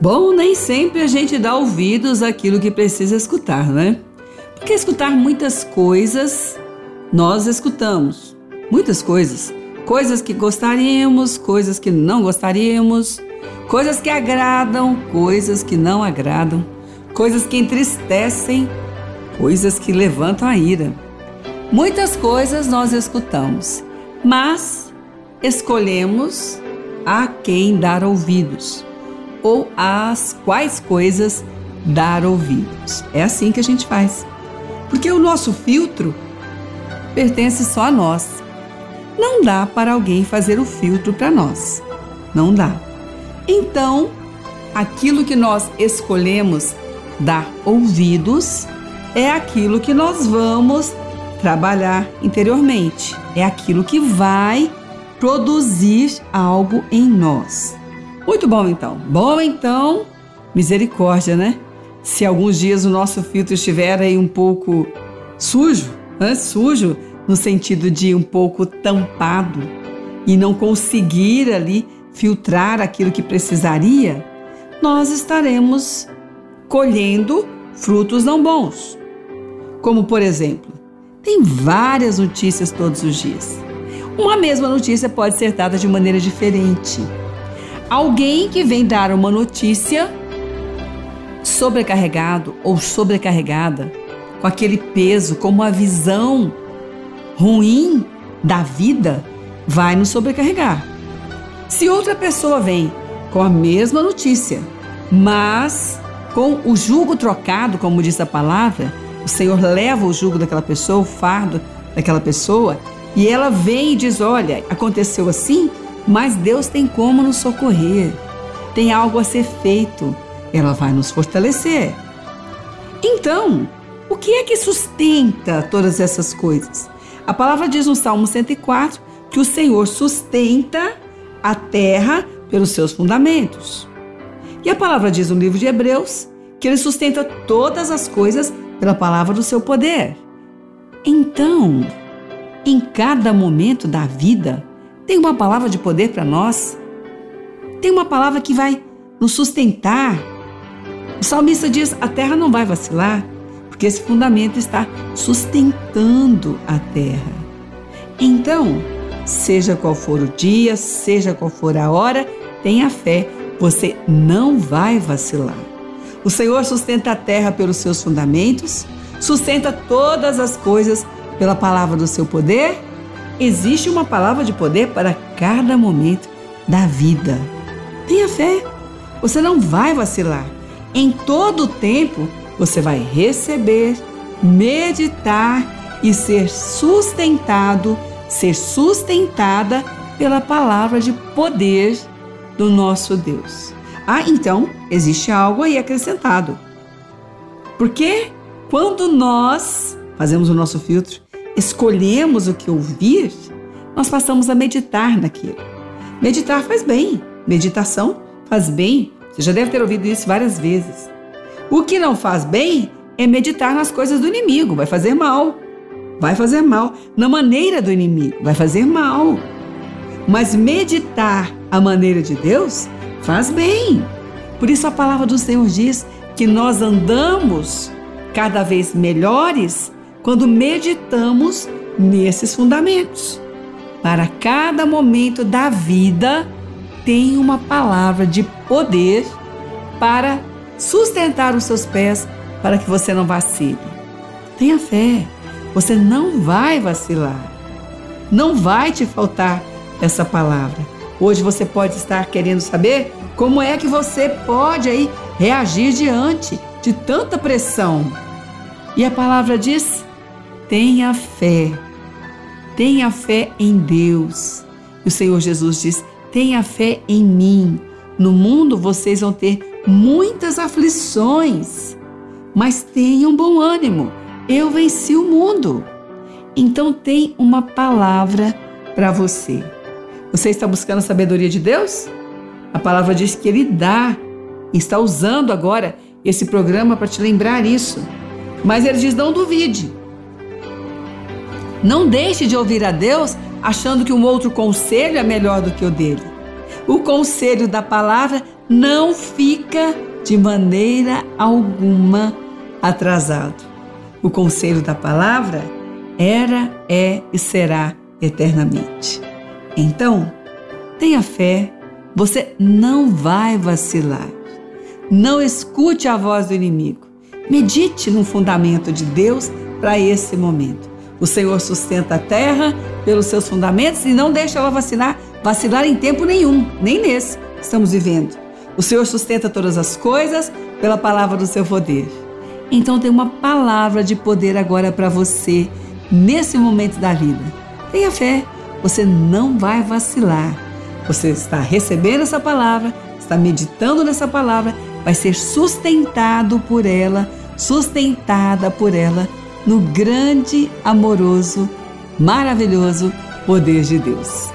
Bom, nem sempre a gente dá ouvidos àquilo que precisa escutar, né? Porque escutar muitas coisas, nós escutamos. Muitas coisas. Coisas que gostaríamos, coisas que não gostaríamos, coisas que agradam, coisas que não agradam, coisas que entristecem, coisas que levantam a ira. Muitas coisas nós escutamos, mas escolhemos a quem dar ouvidos ou às quais coisas dar ouvidos. É assim que a gente faz. Porque o nosso filtro pertence só a nós. Não dá para alguém fazer o filtro para nós. Não dá. Então, aquilo que nós escolhemos dar ouvidos é aquilo que nós vamos trabalhar interiormente. É aquilo que vai produzir algo em nós. Muito bom então. Bom então, misericórdia, né? Se alguns dias o nosso filtro estiver aí um pouco sujo, né? sujo no sentido de um pouco tampado e não conseguir ali filtrar aquilo que precisaria, nós estaremos colhendo frutos não bons. Como por exemplo, tem várias notícias todos os dias. Uma mesma notícia pode ser dada de maneira diferente. Alguém que vem dar uma notícia sobrecarregado ou sobrecarregada, com aquele peso, com uma visão ruim da vida, vai nos sobrecarregar. Se outra pessoa vem com a mesma notícia, mas com o jugo trocado, como diz a palavra, o Senhor leva o jugo daquela pessoa, o fardo daquela pessoa, e ela vem e diz: Olha, aconteceu assim, mas Deus tem como nos socorrer, tem algo a ser feito, ela vai nos fortalecer. Então, o que é que sustenta todas essas coisas? A palavra diz no Salmo 104 que o Senhor sustenta a terra pelos seus fundamentos. E a palavra diz no livro de Hebreus que ele sustenta todas as coisas pela palavra do seu poder. Então, em cada momento da vida, tem uma palavra de poder para nós. Tem uma palavra que vai nos sustentar. O salmista diz: a terra não vai vacilar, porque esse fundamento está sustentando a terra. Então, seja qual for o dia, seja qual for a hora, tenha fé, você não vai vacilar. O Senhor sustenta a terra pelos seus fundamentos, sustenta todas as coisas pela palavra do seu poder Existe uma palavra de poder para cada momento da vida. Tenha fé, você não vai vacilar. Em todo o tempo, você vai receber, meditar e ser sustentado, ser sustentada pela palavra de poder do nosso Deus. Ah, então existe algo aí acrescentado. Porque quando nós fazemos o nosso filtro, escolhemos o que ouvir, nós passamos a meditar naquilo. Meditar faz bem, meditação faz bem. Você já deve ter ouvido isso várias vezes. O que não faz bem é meditar nas coisas do inimigo, vai fazer mal. Vai fazer mal. Na maneira do inimigo, vai fazer mal. Mas meditar a maneira de Deus faz bem. Por isso a palavra do Senhor diz que nós andamos cada vez melhores quando meditamos nesses fundamentos. Para cada momento da vida, tem uma palavra de poder para sustentar os seus pés para que você não vacile. Tenha fé, você não vai vacilar. Não vai te faltar essa palavra. Hoje você pode estar querendo saber como é que você pode aí reagir diante de tanta pressão. E a palavra diz: Tenha fé. Tenha fé em Deus. E o Senhor Jesus diz: Tenha fé em mim. No mundo vocês vão ter muitas aflições, mas tenham bom ânimo. Eu venci o mundo. Então tem uma palavra para você. Você está buscando a sabedoria de Deus? A palavra diz que Ele dá. Está usando agora esse programa para te lembrar isso. Mas Ele diz: não duvide. Não deixe de ouvir a Deus achando que um outro conselho é melhor do que o dele. O conselho da palavra não fica de maneira alguma atrasado. O conselho da palavra era, é e será eternamente. Então, tenha fé, você não vai vacilar. Não escute a voz do inimigo. Medite no fundamento de Deus para esse momento. O Senhor sustenta a terra pelos seus fundamentos e não deixa ela vacilar, vacilar em tempo nenhum, nem nesse que estamos vivendo. O Senhor sustenta todas as coisas pela palavra do seu poder. Então tem uma palavra de poder agora para você nesse momento da vida. Tenha fé, você não vai vacilar. Você está recebendo essa palavra, está meditando nessa palavra, vai ser sustentado por ela, sustentada por ela no grande, amoroso, maravilhoso poder de Deus.